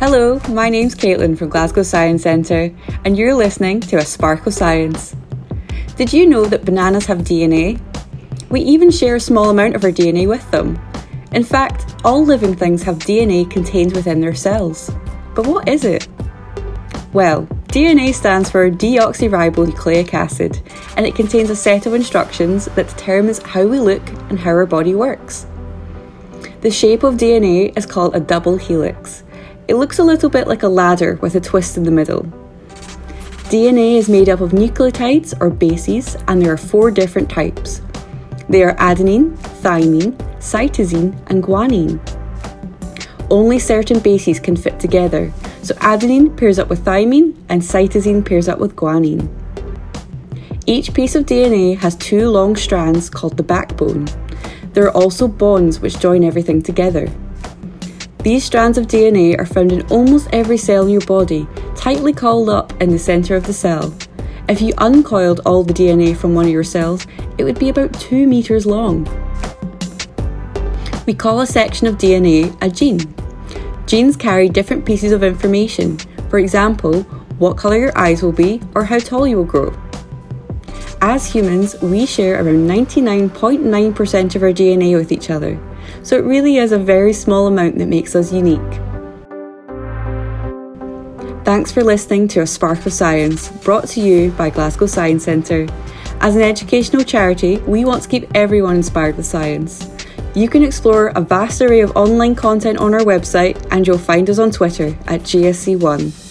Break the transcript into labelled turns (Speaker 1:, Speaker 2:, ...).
Speaker 1: Hello, my name's Caitlin from Glasgow Science Centre, and you're listening to A Spark of Science. Did you know that bananas have DNA? We even share a small amount of our DNA with them. In fact, all living things have DNA contained within their cells. But what is it? Well, DNA stands for deoxyribonucleic acid, and it contains a set of instructions that determines how we look and how our body works. The shape of DNA is called a double helix. It looks a little bit like a ladder with a twist in the middle. DNA is made up of nucleotides or bases, and there are four different types. They are adenine, thymine, cytosine, and guanine. Only certain bases can fit together, so adenine pairs up with thymine and cytosine pairs up with guanine. Each piece of DNA has two long strands called the backbone. There are also bonds which join everything together. These strands of DNA are found in almost every cell in your body, tightly coiled up in the centre of the cell. If you uncoiled all the DNA from one of your cells, it would be about 2 metres long. We call a section of DNA a gene. Genes carry different pieces of information. For example, what colour your eyes will be or how tall you will grow. As humans, we share around 99.9% of our DNA with each other, so it really is a very small amount that makes us unique. Thanks for listening to A Spark of Science, brought to you by Glasgow Science Centre. As an educational charity, we want to keep everyone inspired with science. You can explore a vast array of online content on our website, and you'll find us on Twitter at GSC1.